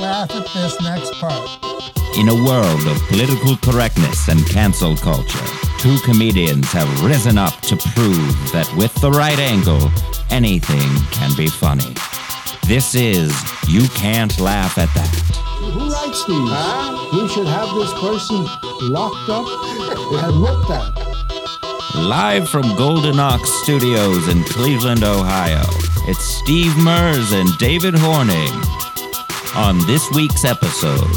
laugh at this next part. In a world of political correctness and cancel culture, two comedians have risen up to prove that with the right angle, anything can be funny. This is You Can't Laugh at That. Who writes these? We should have this person locked up and looked at. Live from Golden Ox Studios in Cleveland, Ohio, it's Steve Mers and David Horning. On this week's episode,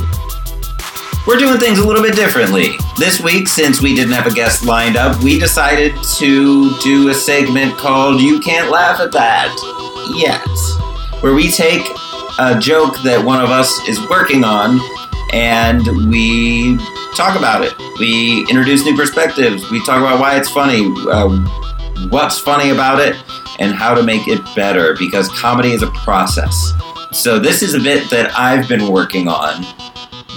We're doing things a little bit differently. This week, since we didn't have a guest lined up, we decided to do a segment called You Can't Laugh at That Yet, where we take a joke that one of us is working on and we talk about it. We introduce new perspectives. We talk about why it's funny, uh, what's funny about it, and how to make it better because comedy is a process. So, this is a bit that I've been working on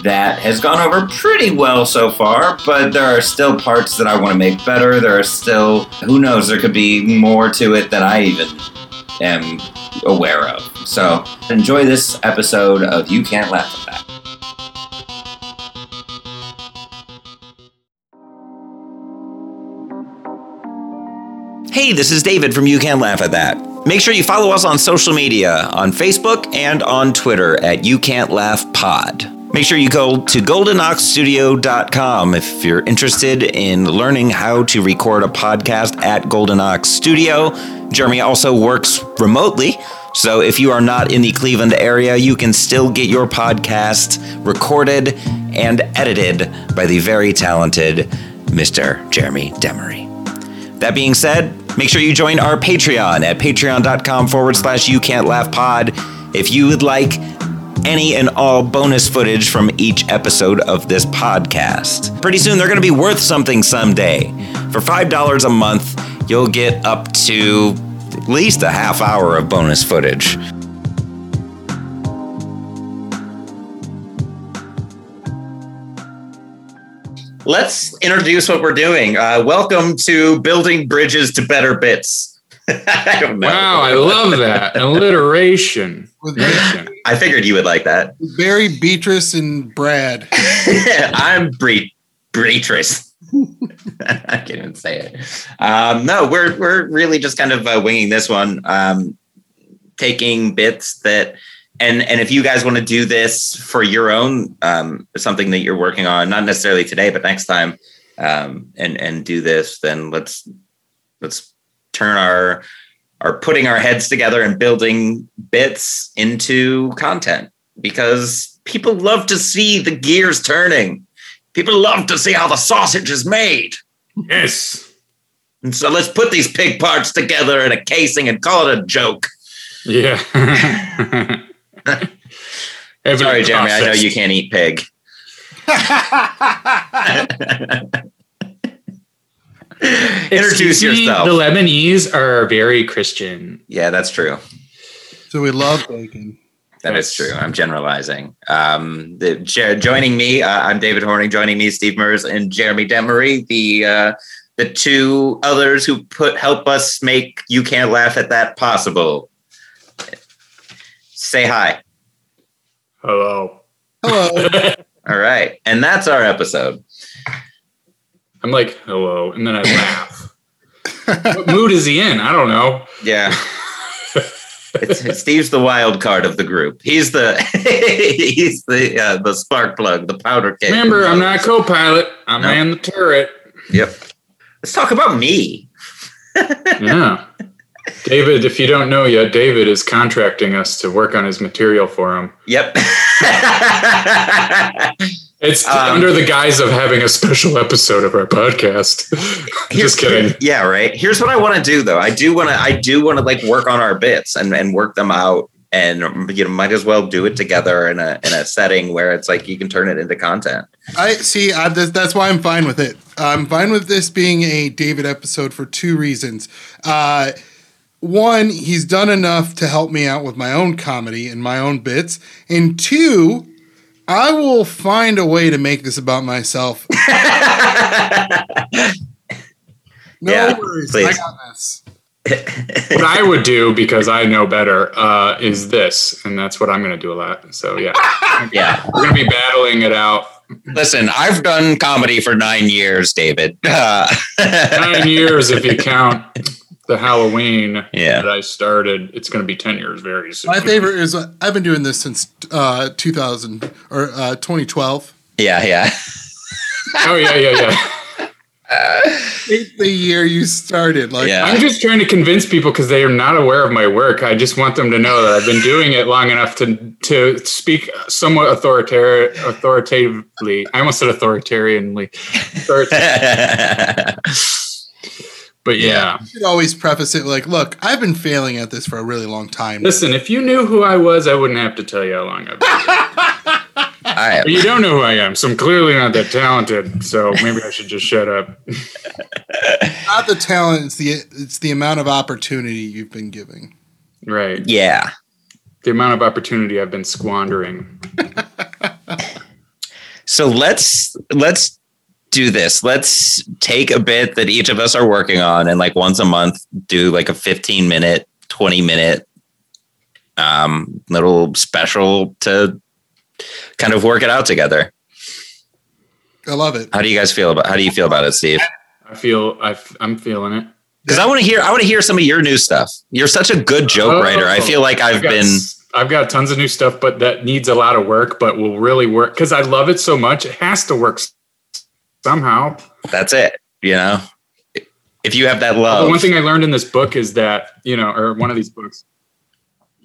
that has gone over pretty well so far, but there are still parts that I want to make better. There are still, who knows, there could be more to it than I even am aware of. So enjoy this episode of You Can't Laugh at That. Hey, this is David from You Can't Laugh at That. Make sure you follow us on social media on Facebook and on Twitter at You Can't Laugh Pod. Make sure you go to goldenoxstudio.com if you're interested in learning how to record a podcast at Golden Ox Studio. Jeremy also works remotely, so if you are not in the Cleveland area, you can still get your podcast recorded and edited by the very talented Mr. Jeremy Demery. That being said, make sure you join our Patreon at patreon.com forward slash you can't laugh pod if you would like any and all bonus footage from each episode of this podcast. Pretty soon they're going to be worth something someday. For $5 a month, you'll get up to at least a half hour of bonus footage. Let's introduce what we're doing. Uh, welcome to Building Bridges to Better Bits. I don't know. Wow, I love that alliteration. I figured you would like that. with Barry, Beatrice, and Brad. I'm Bre- Beatrice. I can't even say it. Um, no, we're we're really just kind of uh, winging this one, um, taking bits that, and and if you guys want to do this for your own um, something that you're working on, not necessarily today, but next time, um, and and do this, then let's let's turn our are putting our heads together and building bits into content because people love to see the gears turning. People love to see how the sausage is made. Yes. And so let's put these pig parts together in a casing and call it a joke. Yeah. Every Sorry, Jeremy, I know you can't eat pig. Introduce me, yourself. The Lebanese are very Christian. yeah, that's true. So we love bacon. That is Yes. true. I'm generalizing. Um, the, joining me, uh, I'm David Horning. Joining me, Steve Mers and Jeremy Demery, the uh, the two others who put help us make you can't laugh at that possible. Say hi. Hello. Hello. All right, and that's our episode. I'm like, hello. And then I laugh. what mood is he in? I don't know. Yeah. It's, Steve's the wild card of the group. He's the he's the uh, the spark plug, the powder keg. Remember, I'm not co pilot. I No. man the turret. Yep. Let's talk about me. Yeah. David, if you don't know yet, David is contracting us to work on his material for him. Yep. It's Um, under the guise of having a special episode of our podcast. Just kidding. Yeah, right. Here's what I want to do though. I do want to I do want to like work on our bits and and work them out and you know might as well do it together in a in a setting where it's like you can turn it into content. I see. I, that's, that's why I'm fine with it. I'm fine with this being a David episode for two reasons. Uh, one, he's done enough to help me out with my own comedy and my own bits, and two, I will find a way to make this about myself. No Yeah, worries. please. I got this. what I would do because I know better uh, is this, and that's what I'm going to do a lot. So yeah, Yeah. we're going to be battling it out. Listen, I've done comedy for nine years, David. Uh, Nine years if you count the Halloween Yeah. that I started. It's going to be ten years very soon. My favorite is uh, I've been doing this since uh, 2000 or uh, 2012. yeah, yeah. Oh yeah, yeah, yeah. The year you started, like Yeah. I'm just trying to convince people because they are not aware of my work. I just want them to know that I've been doing it long enough to to speak somewhat authorita- authoritatively. I almost said authoritarianly. Authorita- but yeah. you should always preface it like, look, I've been failing at this for a really long time. Listen, if you knew who I was, I wouldn't have to tell you how long I've been. doing it. But you don't know who I am, so I'm clearly not that talented. So maybe I should just shut up. Not the talent; it's the it's the amount of opportunity you've been giving. Right. Yeah. The amount of opportunity I've been squandering. So let's let's do this. Let's take a bit that each of us are working on and like once a month do like a 15 minute, 20 minute um little special to kind of work it out together. I love it. How do you guys feel about how do you feel about it, Steve? I feel I am feeling it. Because I want to hear I want to hear some of your new stuff. You're such a good joke Oh, writer. I feel like I've got been I've got tons of new stuff, but that needs a lot of work, but will really work because I love it so much. It has to work s- somehow. that's it, you know. If you have that The love. one thing I learned in this book is that you know, or one of these books.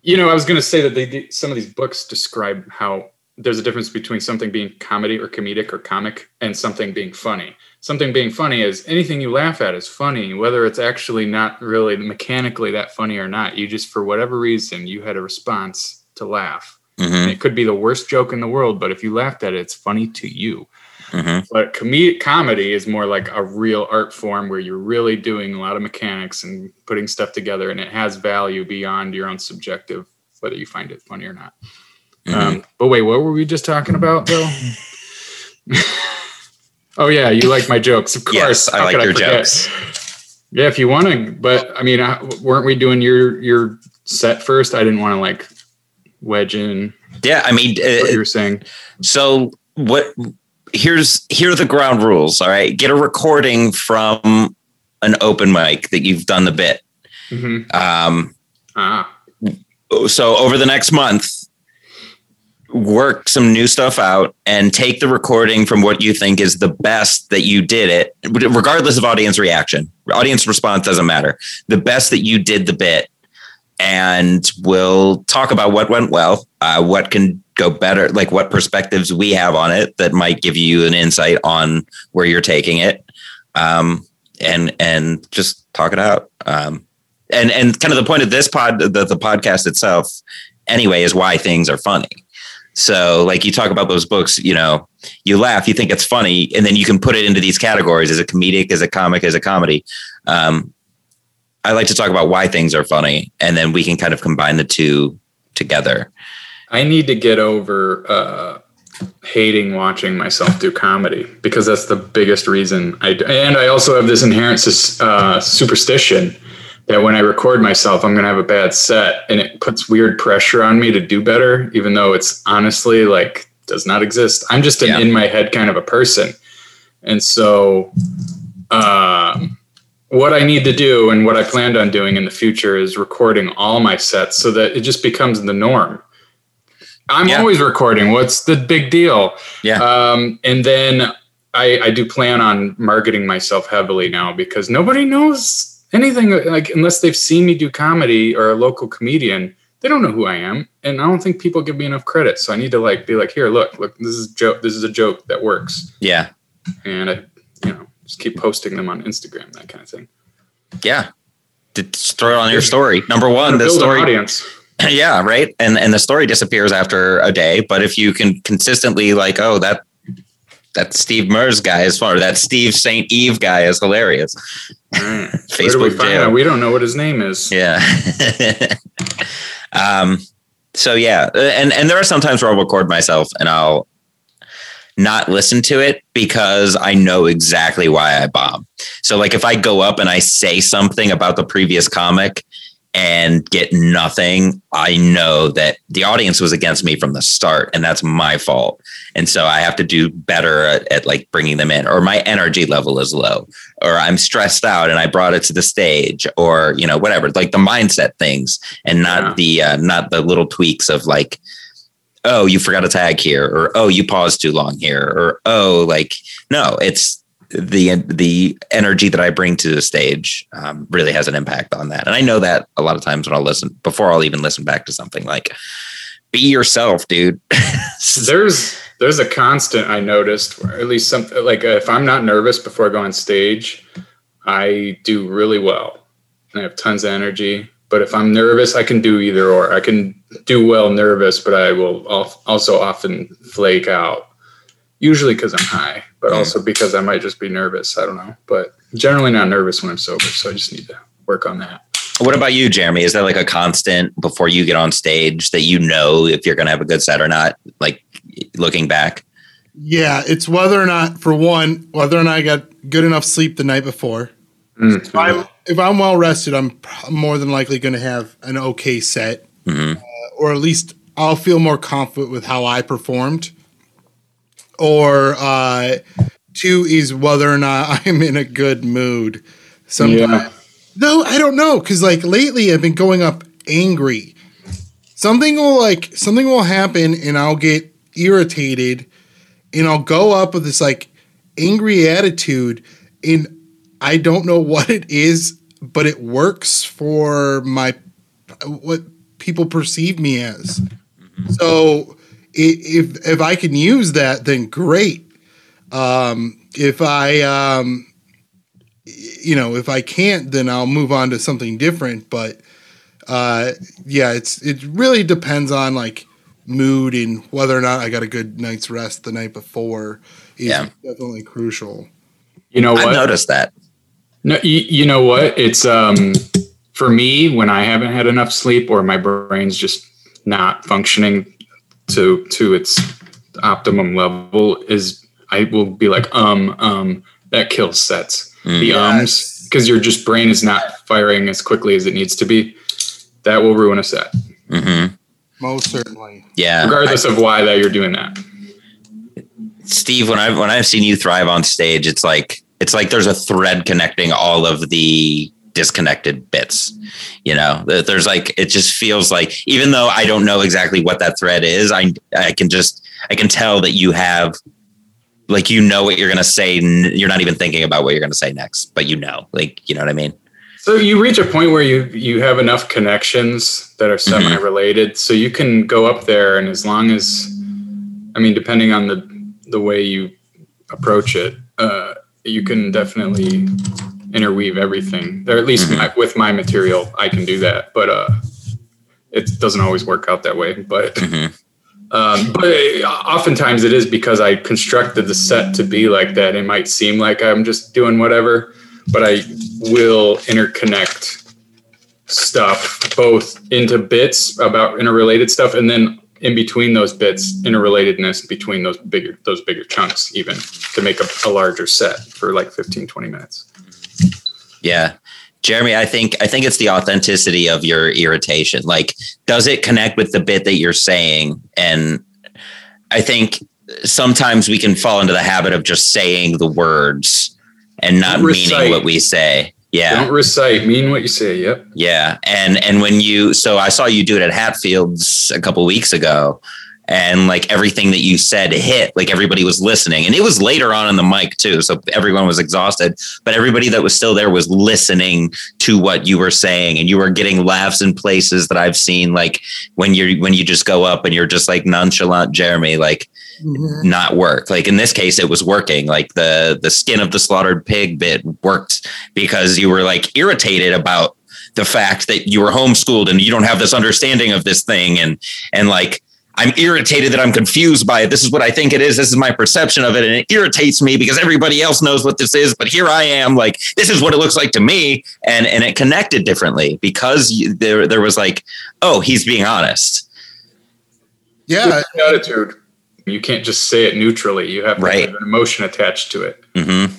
You know, I was going to say that they some of these books describe how there's a difference between something being comedy or comedic or comic and something being funny. Something being funny is anything you laugh at is funny, whether it's actually not really mechanically that funny or not. You just, for whatever reason, you had a response to laugh. Mhm, And it could be the worst joke in the world, but if you laughed at it, it's funny to you. Mhm. But com- comedy is more like a real art form where you're really doing a lot of mechanics and putting stuff together, and it has value beyond your own subjective, whether you find it funny or not. Mhm. Um, but wait, what were we just talking about, though? oh yeah, you like my jokes, of course. Yes, I How like your forget? jokes. Yeah, if you want to, but I mean, uh, weren't we doing your your set first? I didn't want to like wedge in Yeah, I mean, what uh, you're saying. so what here's here are the ground rules all right? Get a recording from an open mic that you've done the bit. Hmm um Ah, so over the next month work some new stuff out and take the recording from what you think is the best that you did it regardless of audience reaction. Audience response doesn't matter. The best that you did the bit and we'll talk about what went well uh, what can go better like what perspectives we have on it that might give you an insight on where you're taking it. Um, and and just talk it out. Um, and and kind of the point of this pod the, the podcast itself anyway is why things are funny. So like you talk about those books you know you laugh you think it's funny and then you can put it into these categories. As a comedic? As a comic? As a comedy? Um, i like to talk about why things are funny and then we can kind of combine the two together I need to get over uh, hating watching myself do comedy because that's the biggest reason I do. And I also have this inherent uh, superstition that when I record myself, I'm going to have a bad set, and it puts weird pressure on me to do better, even though it's honestly like does not exist. I'm just an Yeah. in my head kind of a person, and so. Um, what I need to do and what I planned on doing in the future is recording all my sets so that it just becomes the norm. I'm Yeah. always recording. What's the big deal? Yeah. Um, and then I, I do plan on marketing myself heavily now because nobody knows anything like unless they've seen me do comedy or a local comedian, they don't know who I am. And I don't think people give me enough credit. So I need to like be like, here, look, look, this is joke. This is a joke that works. yeah And I, you know, just keep posting them on Instagram, that kind of thing. yeah just throw it on your story number one the story audience. yeah right and and the story disappears after a day but if you can consistently like oh that that steve mers guy is fun or that steve st eve guy is hilarious right. Where do we facebook? We don't know what his name is. yeah um so yeah and and there are some times where i'll record myself and i'll not listen to it because I know exactly why I bomb. So like if I go up and I say something about the previous comic and get nothing, I know that the audience was against me from the start and that's my fault. And so I have to do better at, at, like bringing them in or my energy level is low or I'm stressed out and I brought it to the stage or, you know, whatever, like the mindset things and not yeah. the, uh, not the little tweaks of like, oh, you forgot a tag here or, oh, you paused too long here or, oh, like, no, it's, the the energy that I bring to the stage um, really has an impact on that. And I know that a lot of times when I'll listen before I'll even listen back to something like be yourself, dude. there's there's a constant I noticed, or at least something like if I'm not nervous before I go on stage, I do really well. I have tons of energy. But if I'm nervous, I can do either or. I can do well nervous, but I will also often flake out usually because I'm high, but also because I might just be nervous. I don't know, but generally not nervous when I'm sober. So I just need to work on that. What about you, Jeremy? Is there like a constant before you get on stage that you know if you're going to have a good set or not? Like looking back? Yeah, it's whether or not, for one, whether or not I got good enough sleep the night before. Mm-hmm. If, I'm, if I'm well rested, I'm more than likely going to have an okay set, mm-hmm. uh, or at least I'll feel more confident with how I performed or uh, two is whether or not I'm in a good mood. Sometimes, yeah. no, I don't know because like lately I've been going up angry. Something will like something will happen and I'll get irritated, and I'll go up with this like angry attitude, and I don't know what it is, but it works for my what people perceive me as. Mm-hmm. So if if I can use that, then great. Um, if I, um, you know, if I can't, then I'll move on to something different. But uh, yeah, it's it really depends on like mood and whether or not I got a good night's rest the night before. Is yeah, definitely crucial. You know, what? I noticed that. No, you, you know what? It's um for me when I haven't had enough sleep or my brain's just not functioning to to its optimum level is I will be like um um that kills sets. Mm. The yes. ums because your just brain is not firing as quickly as it needs to be. That will ruin a set. Mm-hmm. Most certainly. Yeah. Regardless I, of why that you're doing that. Steve, when I've when I've seen you thrive on stage, it's like it's like there's a thread connecting all of the disconnected bits you know there's like it just feels like even though i don't know exactly what that thread is i i can just i can tell that you have like you know what you're going to say you're not even thinking about what you're going to say next but you know like you know what i mean so you reach a point where you you have enough connections that are semi related mm-hmm. so you can go up there and as long as i mean depending on the the way you approach it uh you can definitely interweave everything. Or at least mm-hmm. my, with my material, I can do that. But uh, it doesn't always work out that way. But mm-hmm. um, but oftentimes it is because I constructed the set to be like that. It might seem like I'm just doing whatever, but I will interconnect stuff both into bits about interrelated stuff and then in between those bits interrelatedness between those bigger those bigger chunks even to make a, a larger set for like 15 20 minutes yeah. Jeremy, I think I think it's the authenticity of your irritation. Like, does it connect with the bit that you're saying? And I think sometimes we can fall into the habit of just saying the words and not meaning what we say. Yeah. Don't recite, mean what you say. Yep. Yeah. And and when you so I saw you do it at Hatfields a couple weeks ago and like everything that you said hit like everybody was listening and it was later on in the mic too so everyone was exhausted but everybody that was still there was listening to what you were saying and you were getting laughs in places that i've seen like when you're when you just go up and you're just like nonchalant jeremy like mm-hmm. not work like in this case it was working like the the skin of the slaughtered pig bit worked because you were like irritated about the fact that you were homeschooled and you don't have this understanding of this thing and and like I'm irritated that I'm confused by it. This is what I think it is. This is my perception of it. And it irritates me because everybody else knows what this is. But here I am, like, this is what it looks like to me. And, and it connected differently because there, there was like, oh, he's being honest. Yeah. attitude. You can't just say it neutrally. You have to Right. have an emotion attached to it. Mm-hmm.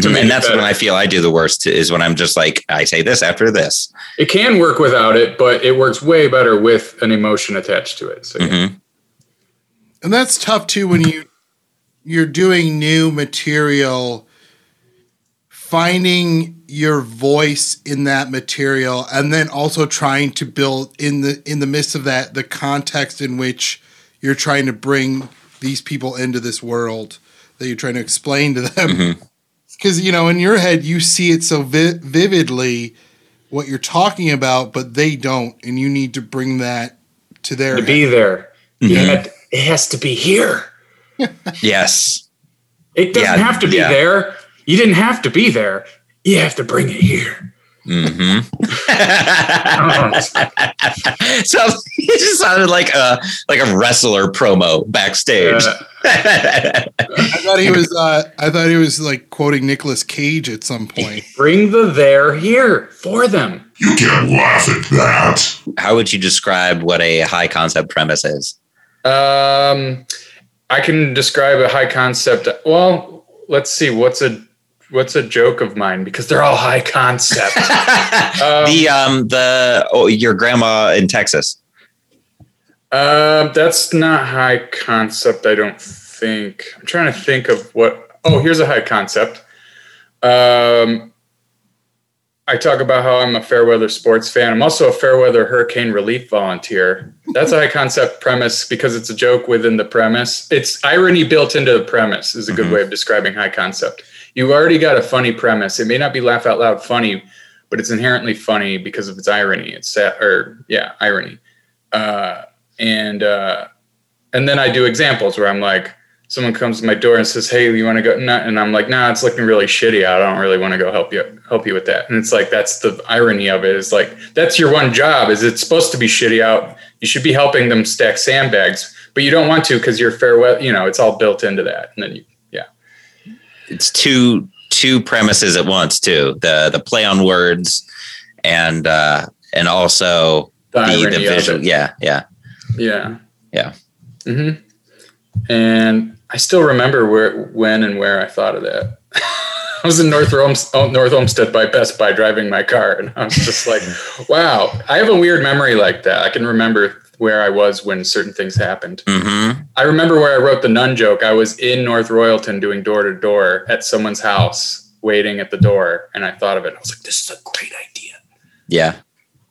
To make And it that's when. I feel I do the worst is when I'm just like, I say this after this. It can work without it, but it works way better with an emotion attached to it. So yeah. Mhm. And that's tough too when you you're doing new material finding your voice in that material and then also trying to build in the in the midst of that the context in which you're trying to bring these people into this world that you're trying to explain to them because you know in your head you see it so vi- vividly what you're talking about but they don't and you need to bring that to their to be there, Mhm. it, had- it has to be here. Yes. It doesn't Yeah, have to be yeah. there. You didn't have to be there. You have to bring it here. Hmm Oh, so it just sounded like a like a wrestler promo backstage. Uh, I thought he was. Uh, I thought he was like quoting Nicolas Cage at some point. bring the there here for them. You can't laugh at that. How would you describe what a high concept premise is? Um, I can describe a high concept. Well, let's see. What's a what's a joke of mine because they're all high concept. Um, the um the oh, your grandma in Texas. Um, that's not high concept. I don't think. I'm trying to think of what. Oh, here's a high concept. Um, I talk about how I'm a Fairweather sports fan. I'm also a Fairweather hurricane relief volunteer. That's a high concept premise because it's a joke within the premise. It's irony built into the premise is a good Mhm. way of describing high concept. You already got a funny premise. It may not be laugh out loud funny, but it's inherently funny because of its irony. It's sa- or yeah, irony. Uh, and uh, and then I do examples where I'm like, someone comes to my door and says, "Hey, you want to go?" And I'm like, "Nah, it's looking really shitty out. I don't really want to go help you help you with that." And it's like that's the irony of it is like that's your one job. Is it's supposed to be shitty out. You should be helping them stack sandbags, but you don't want to because you're fair. You know, it's all built into that. And then you, It's two two premises at once too. The the play on words and uh and also the, the, the visual. Yeah, yeah. Yeah. Yeah. hmm And I still remember where, when, and where I thought of that. I was in North, oh, North Olmsted by Best Buy driving my car, and I was just like, "Wow!" I have a weird memory like that. I can remember where I was when certain things happened. hmm I remember where I wrote the nun joke. I was in North Royalton doing door to door at someone's house, waiting at the door, and I thought of it. I was like, "This is a great idea." Yeah.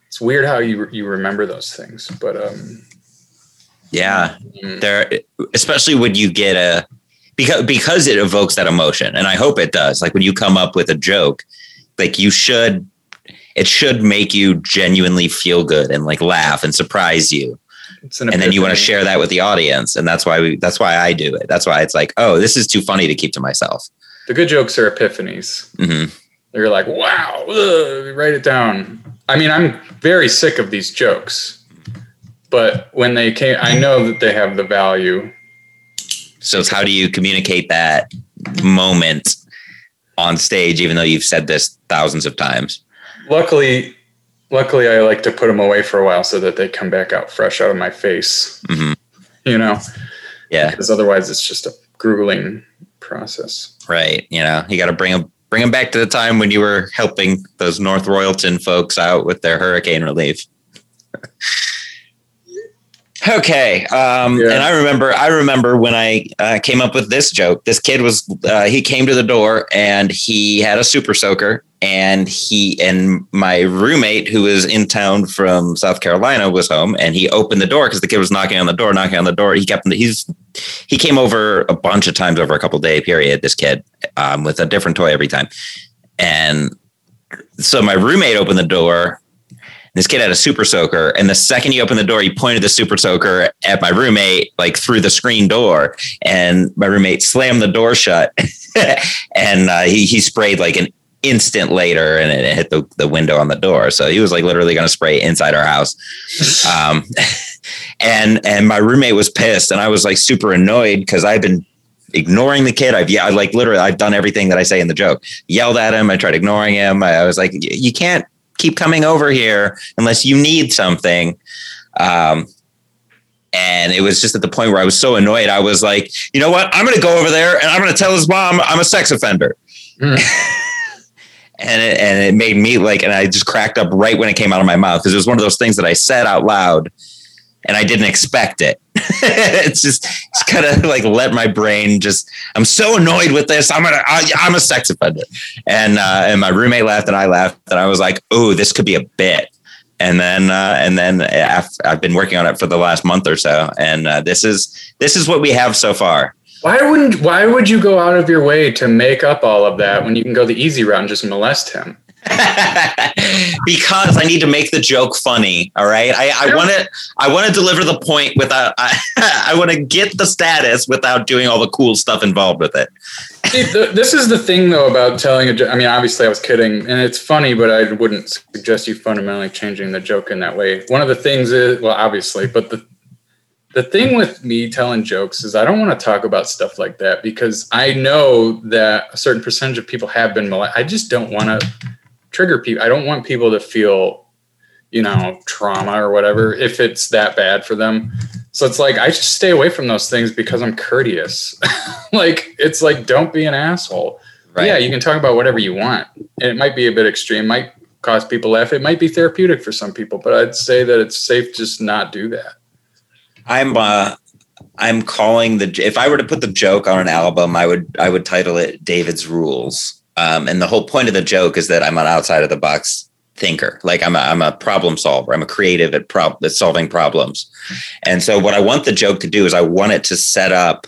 It's weird how you you remember those things, but um, Yeah. mm, There especially when you get a because because it evokes that emotion and I hope it does. Like when you come up with a joke, like you should it should make you genuinely feel good and like laugh and surprise you. It's an and then you want to share that with the audience and that's why we that's why i do it that's why it's like oh this is too funny to keep to myself The good jokes are epiphanies. hmm They're like, wow, ugh, write it down. I mean, I'm very sick of these jokes, but when they came, I know that they have the value. so it's how do you communicate that moment on stage even though you've said this thousands of times Luckily, luckily, I like to put them away for a while so that they come back out fresh out of my face. Mhm. You know, yeah because otherwise it's just a grueling process. right you know you got to bring them bring them back to the time when you were helping those north royalton folks out with their hurricane relief Okay, um, Yeah. and I remember, I remember when I uh, came up with this joke. This kid was, uh, he came to the door and he had a super soaker, and he and my roommate who was in town from South Carolina was home, and he opened the door because the kid was knocking on the door, knocking on the door. He kept, he's, he came over a bunch of times over a couple day period. This kid, um, with a different toy every time, and so my roommate opened the door this kid had a super soaker, and the second he opened the door, he pointed the super soaker at my roommate, like through the screen door, and my roommate slammed the door shut, and uh, he he sprayed like an instant later, and it hit the, the window on the door. So he was like literally going to spray inside our house. Um, and and my roommate was pissed, and I was like super annoyed because I've been ignoring the kid. I've yeah, like literally, I've done everything that I say in the joke. Yelled at him. I tried ignoring him. I, I was like, you can't keep coming over here unless you need something. Um, And it was just at the point where I was so annoyed. I was like, you know what? I'm going to go over there and I'm going to tell his mom I'm a sex offender. Mm. and it, and it made me like, and I just cracked up right when it came out of my mouth because it was one of those things that I said out loud and I didn't expect it. it's just, it's kind of like let my brain just. I'm so annoyed with this. I'm gonna. I, I'm a sex offender, and uh, and my roommate laughed and I laughed and I was like, oh, this could be a bit. And then uh, and then I've been working on it for the last month or so, and uh, this is this is what we have so far. Why wouldn't? Why would you go out of your way to make up all of that when you can go the easy route and just molest him? because I need to make the joke funny. All right, I, want to I want to deliver the point without I, I want to get the status without doing all the cool stuff involved with it. See, the, this is the thing though about telling a joke. I mean, obviously I was kidding, and it's funny, but I wouldn't suggest you fundamentally changing the joke in that way. One of the things is well, obviously, but the the thing with me telling jokes is I don't want to talk about stuff like that because I know that a certain percentage of people have been molested. I just don't want to trigger people. I don't want people to feel, you know, trauma or whatever if it's that bad for them. So it's like I just stay away from those things because I'm courteous. like it's like don't be an asshole. Right. Yeah, you can talk about whatever you want. And it might be a bit extreme, might cause people laugh. It might be therapeutic for some people, but I'd say that it's safe just not do that. I'm uh I'm calling the if I were to put the joke on an album, I would I would title it David's Rules um, and the whole point of the joke is that I'm an outside of the box thinker. Like I'm a, I'm a problem solver. I'm a creative at, prob- at solving problems. And so what I want the joke to do is I want it to set up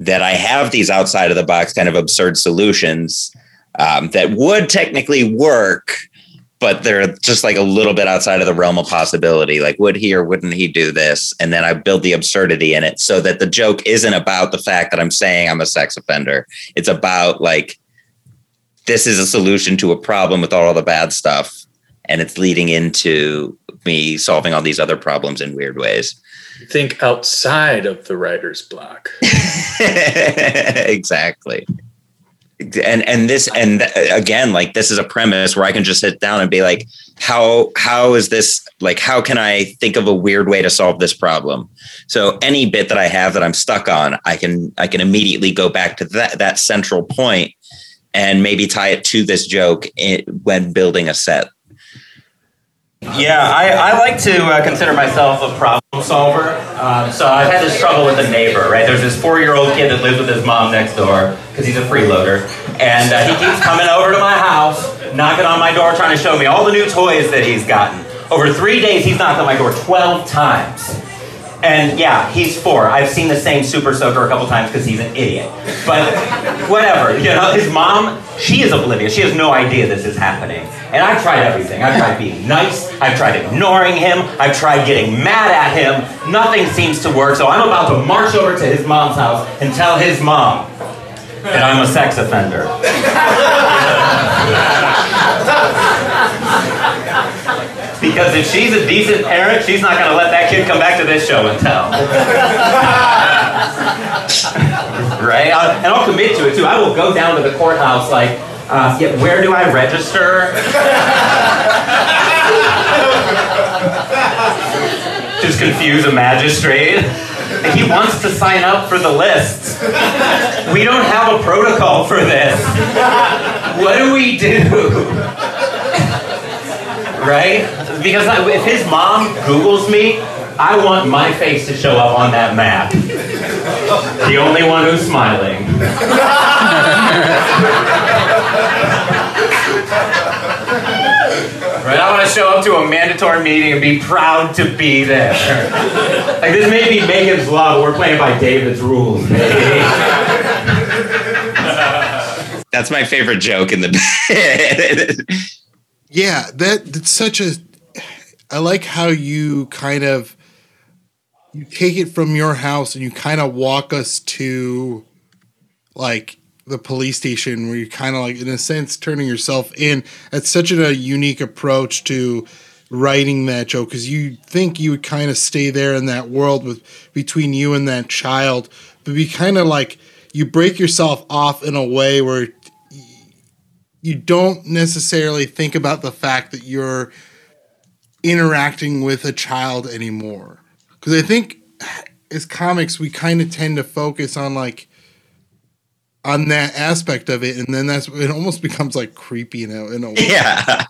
that I have these outside of the box kind of absurd solutions um, that would technically work, but they're just like a little bit outside of the realm of possibility. Like, would he or wouldn't he do this? And then I build the absurdity in it so that the joke isn't about the fact that I'm saying I'm a sex offender. It's about like this is a solution to a problem with all the bad stuff and it's leading into me solving all these other problems in weird ways. Think outside of the writer's block. Exactly. And and this and again like this is a premise where i can just sit down and be like how how is this like how can i think of a weird way to solve this problem? So any bit that i have that i'm stuck on i can i can immediately go back to that that central point and maybe tie it to this joke in, when building a set. Yeah, I, I like to uh, consider myself a problem solver. Um, so I've had this trouble with a neighbor, right? There's this four year old kid that lives with his mom next door because he's a freeloader. And uh, he keeps coming over to my house, knocking on my door, trying to show me all the new toys that he's gotten. Over three days, he's knocked on my door 12 times. And yeah, he's four. I've seen the same Super Soaker a couple times because he's an idiot. But whatever, you know, his mom, she is oblivious. She has no idea this is happening. And I've tried everything. I've tried being nice. I've tried ignoring him. I've tried getting mad at him. Nothing seems to work. So I'm about to march over to his mom's house and tell his mom that I'm a sex offender. Because if she's a decent parent, she's not going to let that kid come back to this show and tell. right? I, and I'll commit to it too. I will go down to the courthouse like, uh, yeah, where do I register? Just confuse a magistrate. He wants to sign up for the list. We don't have a protocol for this. What do we do? right? Because I, if his mom Googles me, I want my face to show up on that map. the only one who's smiling. Right? I want to show up to a mandatory meeting and be proud to be there. like this may be Megan's Law, but we're playing by David's rules. That's my favorite joke in the. yeah, that that's such a I like how you kind of you take it from your house and you kind of walk us to like the police station where you kind of like in a sense turning yourself in. That's such a unique approach to writing that joke because you think you would kind of stay there in that world with between you and that child but be kind of like you break yourself off in a way where you don't necessarily think about the fact that you're interacting with a child anymore. Because I think as comics we kind of tend to focus on like on that aspect of it, and then that's it almost becomes like creepy in a, in a way. Yeah.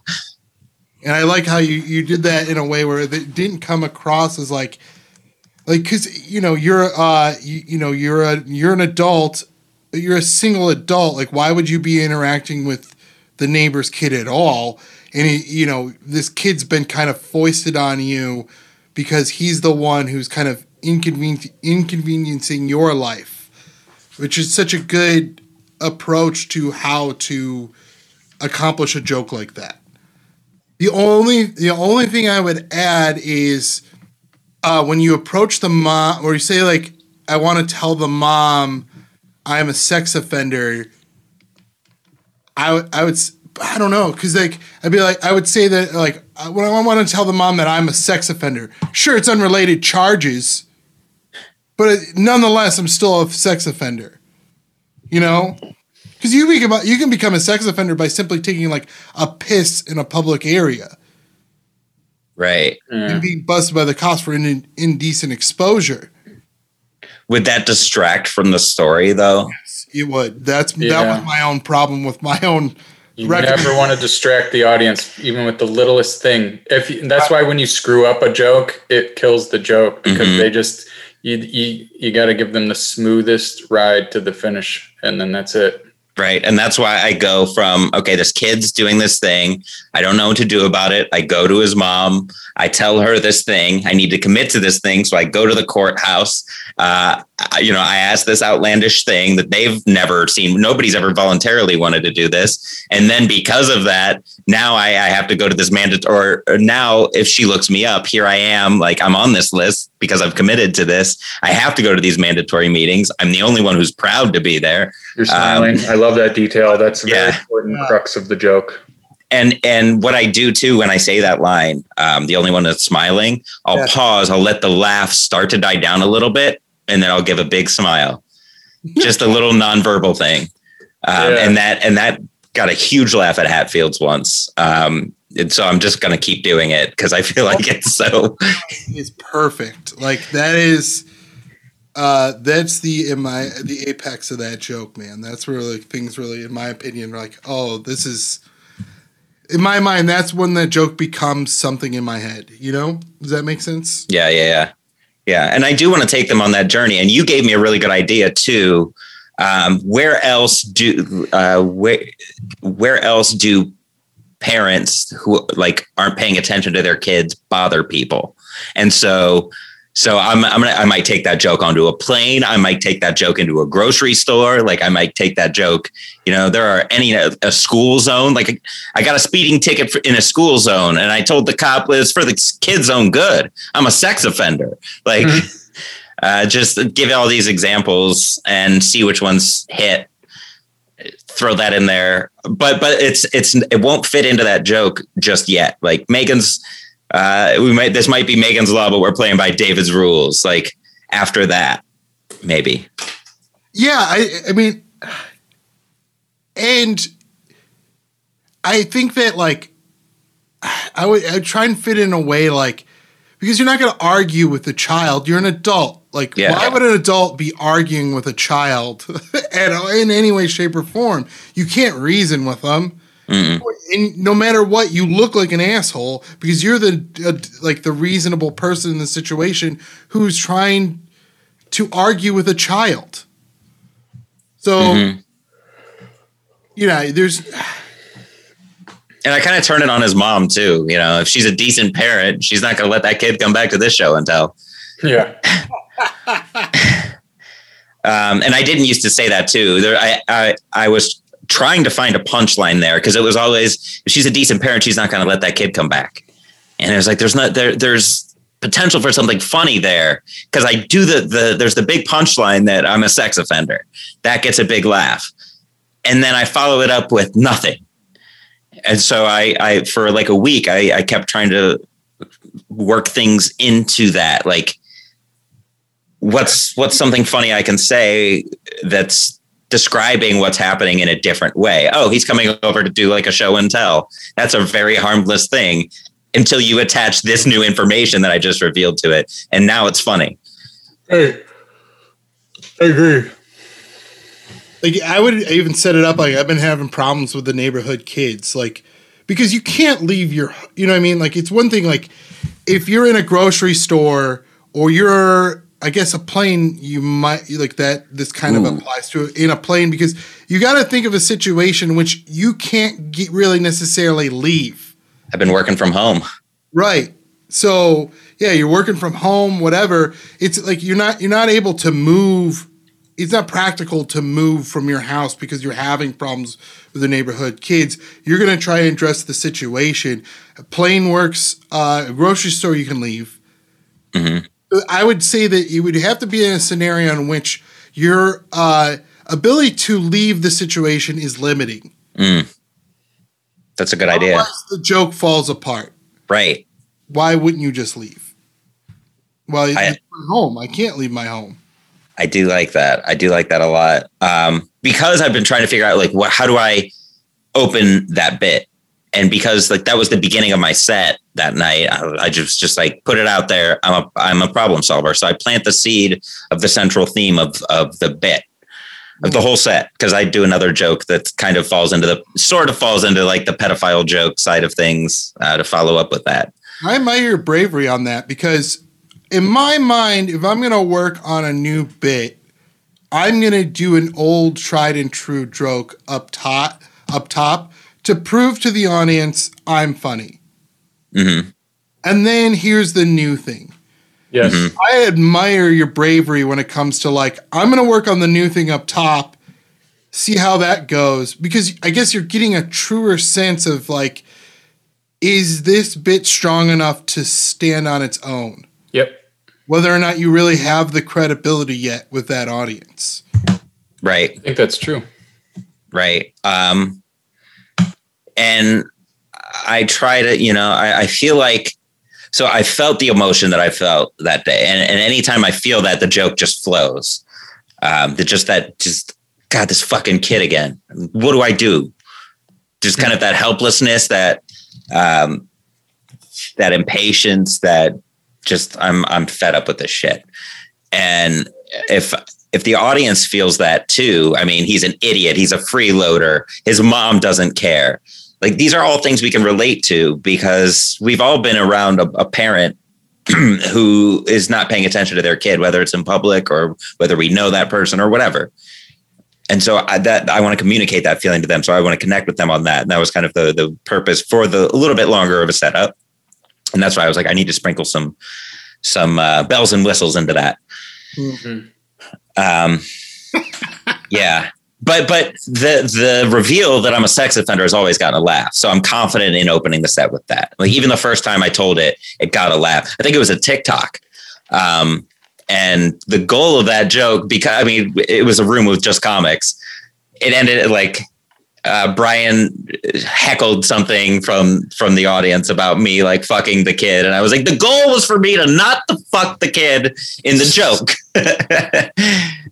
And I like how you you did that in a way where it didn't come across as like like because you know you're uh you, you know you're a you're an adult you're a single adult like why would you be interacting with the neighbor's kid at all and he, you know this kid's been kind of foisted on you because he's the one who's kind of inconven- inconveniencing your life which is such a good approach to how to accomplish a joke like that. The only the only thing i would add is uh, when you approach the mom or you say like i want to tell the mom i'm a sex offender i would i would i don't know because like i'd be like i would say that like when i want to tell the mom that i'm a sex offender sure it's unrelated charges but it, nonetheless i'm still a sex offender you know because you become you can become a sex offender by simply taking like a piss in a public area Right. Hmm. and being busted by the cops for in, indecent exposure. Would that distract from the story though? Yes, It would. That's that was my own problem with my own. You Recommend- never want to distract the audience, even with the littlest thing. If you, that's why when you screw up a joke, it kills the joke because Mhm. they just you you, you got to give them the smoothest ride to the finish, and then that's it. Right. And that's why I go from, okay, this kid's doing this thing. I don't know what to do about it. I go to his mom. I tell her this thing. I need to commit to this thing. So I go to the courthouse. Uh, I- you know, I ask this outlandish thing that they've never seen. Nobody's ever voluntarily wanted to do this. And then because of that, now I, I have to go to this mandatory. Or, or now, if she looks me up, here I am. Like I'm on this list because I've committed to this. I have to go to these mandatory meetings. I'm the only one who's proud to be there. You're smiling. I love that detail. That's a very Um, yeah. important crux of the joke. and and what I do too when I say that line, um, the only one that's smiling, I'll Yeah. pause, I'll let the laugh start to die down a little bit, and then I'll give a big smile, just a little nonverbal thing, um, Yeah. and that and that got a huge laugh at Hatfields once, um, and so I'm just gonna keep doing it because I feel like it's so Is perfect. Like that is. Uh, that's the in my the apex of that joke, man. That's where like things really, in my opinion, are like, oh, this is. In my mind, that's when that joke becomes something in my head. You know, does that make sense? Yeah, yeah, yeah, yeah. And I do want to take them on that journey. And you gave me a really good idea too. Um, where else do uh, where where else do parents who like aren't paying attention to their kids bother people? And so so I'm I'm gonna I might take that joke onto a plane. I might take that joke into a grocery store. Like I might take that joke. You know, there are any a school zone. Like I got a speeding ticket for, in a school zone, and I told the cop it's for the kids' own good. I'm a sex offender. Like, uh, just give all these examples and see which ones hit. Throw that in there, but but it's it's it won't fit into that joke just yet. Like Megan's, uh, we might this might be Megan's law, but we're playing by David's rules. Like after that, maybe. Yeah, I I mean and I think that like I would I would try and fit in a way like because you're not going to argue with a child. You're an adult. Like, Yeah. why would an adult be arguing with a child at, in any way, shape, or form? You can't reason with them. Mm-mm. And no matter what, you look like an asshole because you're the uh, like the reasonable person in the situation who's trying to argue with a child. So, Mhm. you know, there's And I kind of turn it on his mom too. You know, if she's a decent parent, she's not going to let that kid come back to this show and tell. Yeah. Um, and I didn't used to say that too. There, I, I, I was trying to find a punchline there because it was always if she's a decent parent, she's not going to let that kid come back. And it was like there's not there. There's potential for something funny there because I do the the there's the big punchline that I'm a sex offender that gets a big laugh, and then I follow it up with nothing. And so I, I for like a week, I, I kept trying to work things into that, like what's what's something funny I can say that's describing what's happening in a different way. Oh, he's coming over to do like a show and tell. That's a very harmless thing until you attach this new information that I just revealed to it, and now it's funny. Hey, I agree. like I would even set it up like I've been having problems with the neighborhood kids like because you can't leave your you know what I mean like it's one thing like if you're in a grocery store or you're I guess a plane you might like that this kind of applies to in a plane because you got to think of a situation which you can't get really necessarily leave I've been working from home. Right. So yeah, you're working from home, whatever. It's like you're not you're not able to move. It's not practical to move from your house because you're having problems with the neighborhood kids. You're gonna try and address the situation. A plane works. Uh, a grocery store you can leave. I would say that you would have to be in a scenario in which your uh, ability to leave the situation is limiting. That's a good idea. Otherwise, the joke falls apart. Right. why wouldn't you just leave? Well, it's I- my home. I can't leave my home. I do like that. I do like that a lot. Um, because I've been trying to figure out like what how do I open that bit? And because like that was the beginning of my set that night, I, I just just like put it out there. I'm a I'm a problem solver. So I plant the seed of the central theme of of the bit. Of the whole set, because I do another joke that kind of falls into the sort of falls into like the pedophile joke side of things uh, to follow up with that. I admire your bravery on that because, in my mind, if I'm going to work on a new bit, I'm going to do an old, tried and true joke up top, up top, to prove to the audience I'm funny. hmm And then here's the new thing. Yes. I admire your bravery when it comes to like, I'm going to work on the new thing up top, see how that goes. Because I guess you're getting a truer sense of like, is this bit strong enough to stand on its own? Yep. Whether or not you really have the credibility yet with that audience. Right. I think that's true. right um and i try to you know I, I feel like so i felt the emotion that i felt that day and, and anytime i feel that the joke just flows um the just that just god this fucking kid again what do i do just kind of that helplessness that um that impatience that just i'm i'm fed up with this shit and if if the audience feels that too, I mean, he's an idiot. He's a freeloader. His mom doesn't care. Like these are all things we can relate to because we've all been around a, a parent who is not paying attention to their kid, whether it's in public or whether we know that person or whatever. And so I, that I want to communicate that feeling to them. So I want to connect with them on that. And that was kind of the the purpose for the a little bit longer of a setup. And that's why I was like, I need to sprinkle some some uh, bells and whistles into that. Um, yeah, but but the the reveal that I'm a sex offender has always gotten a laugh. So I'm confident in opening the set with that. Like even the first time I told it, it got a laugh. I think it was a TikTok. Um, and the goal of that joke, because I mean, it was a room with just comics. It ended like uh, Brian heckled something from from the audience about me like fucking the kid, and I was like, the goal was for me to not to fuck the kid in the joke.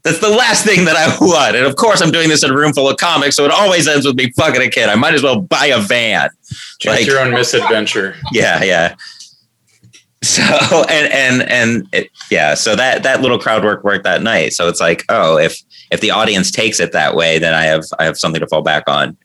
That's the last thing that I want, and of course, I'm doing this in a room full of comics, so it always ends with me fucking a kid. I might as well buy a van. Choose Like- your own misadventure. yeah yeah so and and and it, yeah so that that little crowd work worked that night so it's like oh if if the audience takes it that way then i have i have something to fall back on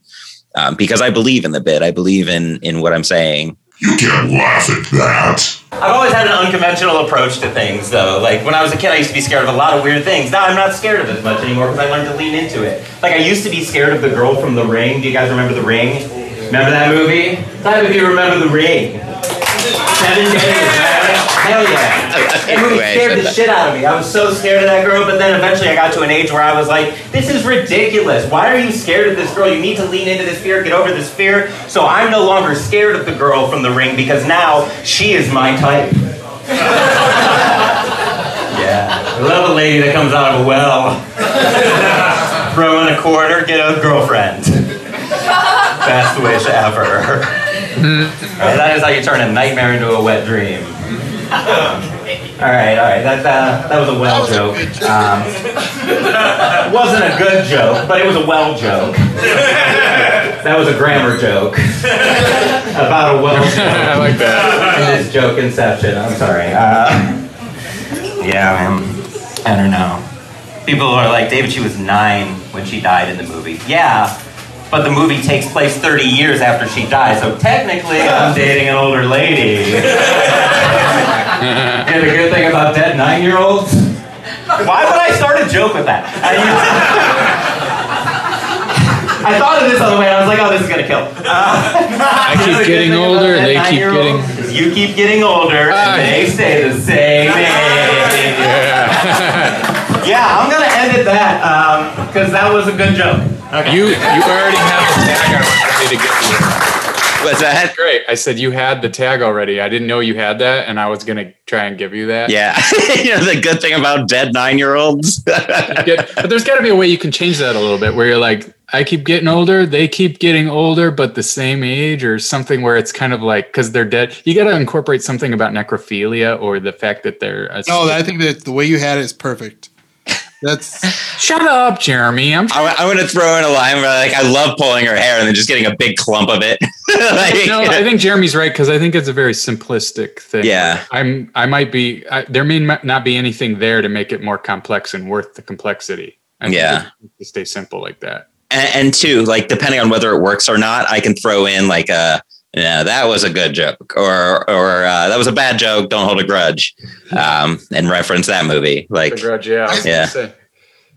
um, because i believe in the bit i believe in in what i'm saying You can't laugh at that. I've always had an unconventional approach to things, though. Like when I was a kid, I used to be scared of a lot of weird things. Now I'm not scared of it as much anymore because I learned to lean into it. Like I used to be scared of the girl from The Ring. Do you guys remember The Ring? Remember that movie? Type if you remember The Ring. Seven days, man. Hell yeah. That movie scared the shit out of me. I was so scared of that girl, but then eventually I got to an age where I was like, this is ridiculous. Why are you scared of this girl? You need to lean into this fear, get over this fear. So I'm no longer scared of the girl from the ring because now she is my type. yeah. I love a lady that comes out of a well. Throw in a quarter, get a girlfriend. Best wish ever. Alright, that is how you turn a nightmare into a wet dream. All right, all right. That uh, that was a well joke. Um, it wasn't a good joke, but it was a well joke. That was a grammar joke about a well joke. I like that. It is joke inception. I'm sorry. Uh, yeah, man. 10 or no. People are like, David, she was nine when she died in the movie. Yeah, but the movie takes place 30 years after she dies, so technically I'm dating an older lady. and the good thing about dead nine year olds? Why would I start a joke with that? I, I thought of this other way, and I was like, oh, this is gonna kill. I keep getting older, and they keep getting. You keep getting older, and ah. they stay the same age. Yeah, I'm gonna end at that um, because that was a good joke. Okay. You you already have the tag I was ready to get you. What's that? Great. I said you had the tag already. I didn't know you had that, and I was gonna try and give you that. Yeah. you know the good thing about dead nine year olds. But there's got to be a way you can change that a little bit, where you're like, I keep getting older, they keep getting older, but the same age, or something where it's kind of like because they're dead. You got to incorporate something about necrophilia or the fact that they're. A, No, I think that the way you had it is perfect. That's shut up, Jeremy. I'm. I, I'm going to throw in a line where like I love pulling her hair and then just getting a big clump of it. Like- no, I think Jeremy's right because I think it's a very simplistic thing. Yeah. I'm. I might be. I, there may not be anything there to make it more complex and worth the complexity. I Yeah. to stay simple like that. and, and two, like depending on whether it works or not, I can throw in like a yeah, that was a good joke, or or uh, that was a bad joke. Don't hold a grudge, um, and reference that movie. Like, The grudge, yeah. I was gonna Yeah.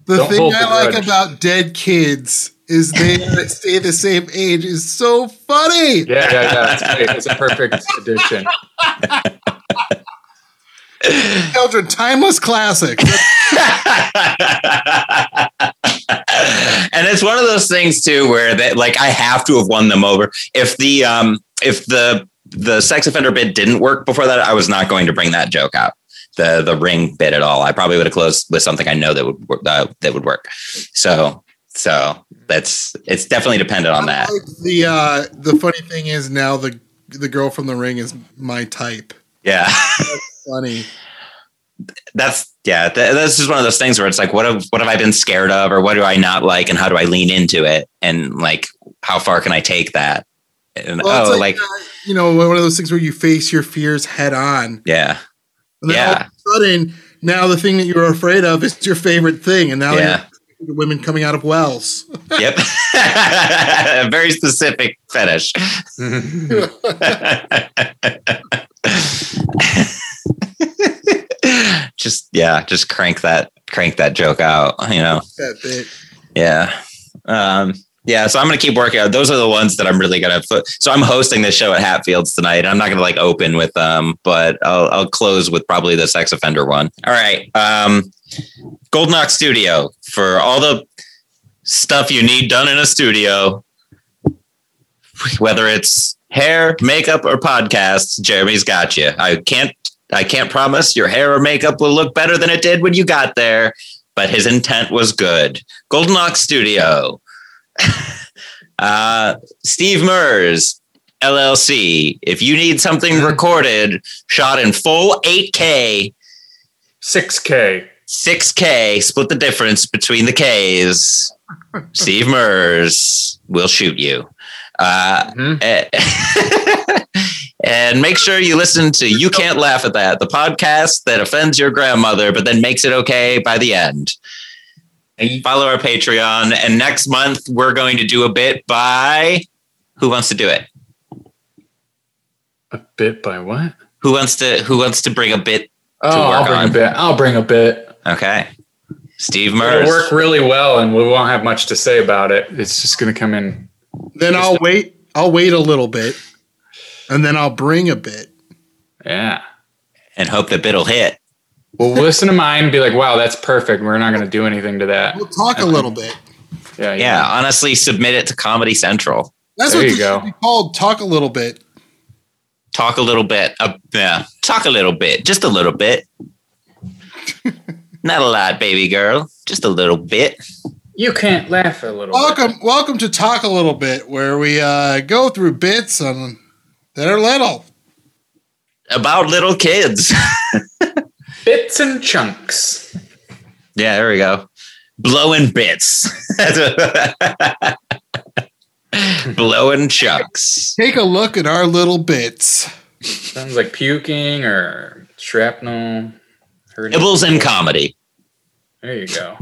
the Don't thing I the like grudge. about dead kids is they stay the same age is so funny. Yeah, yeah, yeah. That's great. It's a perfect addition. Children, timeless classic. and it's one of those things too where that like I have to have won them over. If the um if the the sex offender bit didn't work before that, I was not going to bring that joke out. The the ring bit at all. I probably would have closed with something I know that would work- uh, that would work. So so that's it's definitely dependent on that. Like the uh, the funny thing is now the the girl from the ring is my type. Yeah. That's Funny. that's yeah th- that's just one of those things where it's like what have what have i been scared of or what do i not like and how do i lean into it and like how far can i take that and Well, oh like, uh, you know, one of those things where you face your fears head on. yeah And then Yeah. all of a sudden, now the thing that you were afraid of is your favorite thing, and now Yeah. you're women coming out of wells. yep a very specific fetish just yeah just crank that crank that joke out you know that bit. Yeah. Um, yeah, so I'm gonna keep working out. Those are the ones that I'm really gonna. Put. So I'm hosting this show at Hatfields tonight. I'm not gonna like open with um, but I'll I'll close with probably the sex offender one. All right. Um, Golden Ox Studio for all the stuff you need done in a studio, whether it's hair, makeup, or podcasts. Jeremy's got you. I can't I can't promise your hair or makeup will look better than it did when you got there, but his intent was good. Golden Ox Studio. uh, Steve Mers, LLC. If you need something recorded, shot in full 8K, 6K. 6K, split the difference between the Ks. Steve Mers will shoot you. Uh, Mhm. and make sure you listen to You Can't Laugh at That, the podcast that offends your grandmother, but then makes it okay by the end. And follow our Patreon. And next month, we're going to do a bit by who wants to do it? A bit by what? Who wants to who wants to bring a bit? Oh, I'll bring on. a bit. I'll bring a bit. Okay. Steve It'll work really well, and we won't have much to say about it. It's just going to come in. Then I'll wait. I'll wait a little bit, and then I'll bring a bit. Yeah. and hope the bit will hit. Well, listen to mine and be like, wow, that's perfect. We're not going to do anything to that. We'll talk a little bit. Yeah. Yeah, honestly, submit it to Comedy Central. That's There what you go. should be called. Talk a little bit. Talk a little bit. Uh, yeah, talk a little bit. Just a little bit. Not a lot, baby girl. Just a little bit. You can't laugh a little bit. Welcome, welcome to Talk a Little Bit, where we uh, go through bits on that are little. About little kids. Bits and chunks. yeah, there we go. Blowing bits. Blowing chunks. Take a look at our little bits. Sounds like puking or shrapnel. Hurting. Nibbles and comedy. There you go.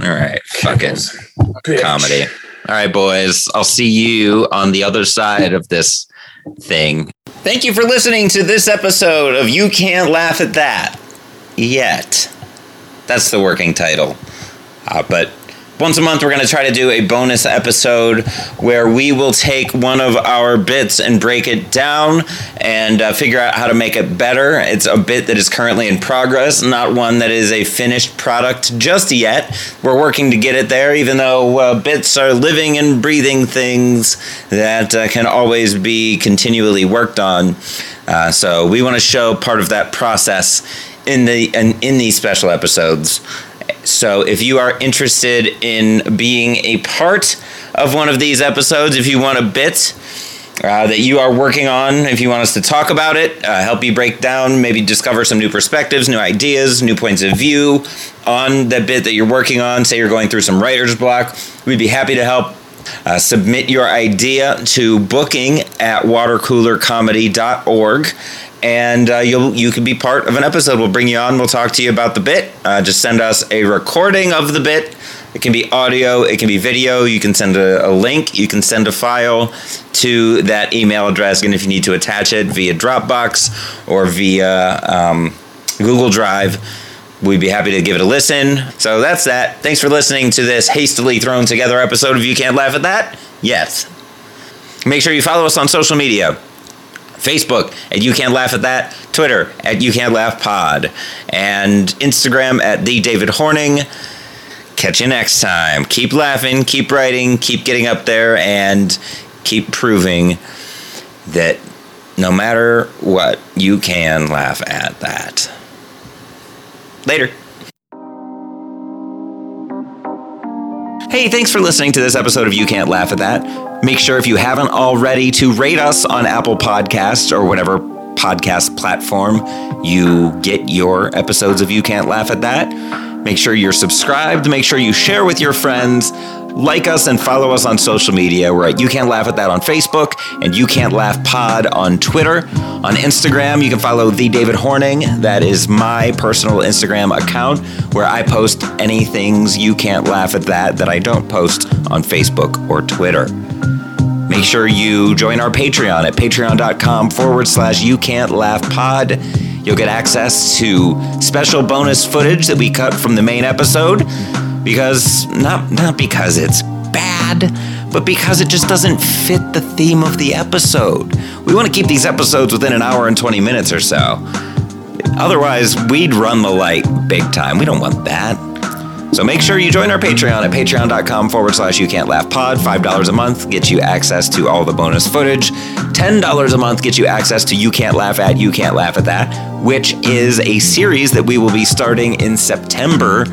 All right, fucking Bitch. comedy. All right, boys. I'll see you on the other side of this thing. Thank you for listening to this episode of You Can't Laugh at That Yet. That's the working title. Uh, but once a month, we're going to try to do a bonus episode where we will take one of our bits and break it down and uh, figure out how to make it better. It's a bit that is currently in progress, not one that is a finished product just yet. We're working to get it there, even though uh, bits are living and breathing things that uh, can always be continually worked on. Uh, so we want to show part of that process in the in, in these special episodes. So if you are interested in being a part of one of these episodes, if you want a bit uh, that you are working on, if you want us to talk about it, uh, help you break down, maybe discover some new perspectives, new ideas, new points of view on the bit that you're working on, say you're going through some writer's block, we'd be happy to help. Uh, submit your idea to booking at watercoolercomedy.org and uh, you'll you can be part of an episode. We'll bring you on. We'll talk to you about the bit. Uh, just send us a recording of the bit. It can be audio. It can be video. You can send a, a link. You can send a file to that email address, and if you need to attach it via Dropbox or via um, Google Drive. We'd be happy to give it a listen. So that's that. Thanks for listening to this hastily thrown together episode of You Can't Laugh at That. Yes. Make sure you follow us on social media. Facebook at You Can't Laugh at That, Twitter at You Can't Laugh Pod, and Instagram at The David Horning. Catch you next time. Keep laughing, keep writing, keep getting up there, and keep proving that no matter what, you can laugh at that. Later. Hey, thanks for listening to this episode of You Can't Laugh at That. Make sure if you haven't already to rate us on Apple Podcasts or whatever podcast platform you get your episodes of You Can't Laugh at That. Make sure you're subscribed. Make sure you share with your friends. Like us and follow us on social media. We're at You Can't Laugh at That on Facebook and You Can't Laugh Pod on Twitter. On Instagram, you can follow The David Horning. That is my personal Instagram account where I post any things You Can't Laugh at That that I don't post on Facebook or Twitter. Make sure you join our Patreon at patreon.com forward slash you can't laugh pod. You'll get access to special bonus footage that we cut from the main episode because not not because it's bad, but because it just doesn't fit the theme of the episode. We want to keep these episodes within an hour and 20 minutes or so. Otherwise, we'd run the light big time. We don't want that. So make sure you join our Patreon at patreon.com forward slash you can't laugh pod. $5 a month gets you access to all the bonus footage. $10 a month gets you access to You Can't Laugh at You Can't Laugh at That, which is a series that we will be starting in September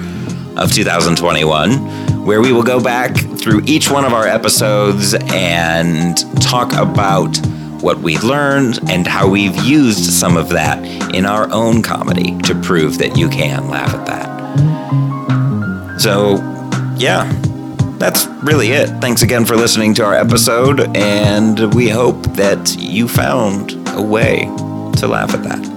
of 2021, where we will go back through each one of our episodes and talk about what we've learned and how we've used some of that in our own comedy to prove that you can laugh at that. So, yeah, that's really it. Thanks again for listening to our episode, and we hope that you found a way to laugh at that.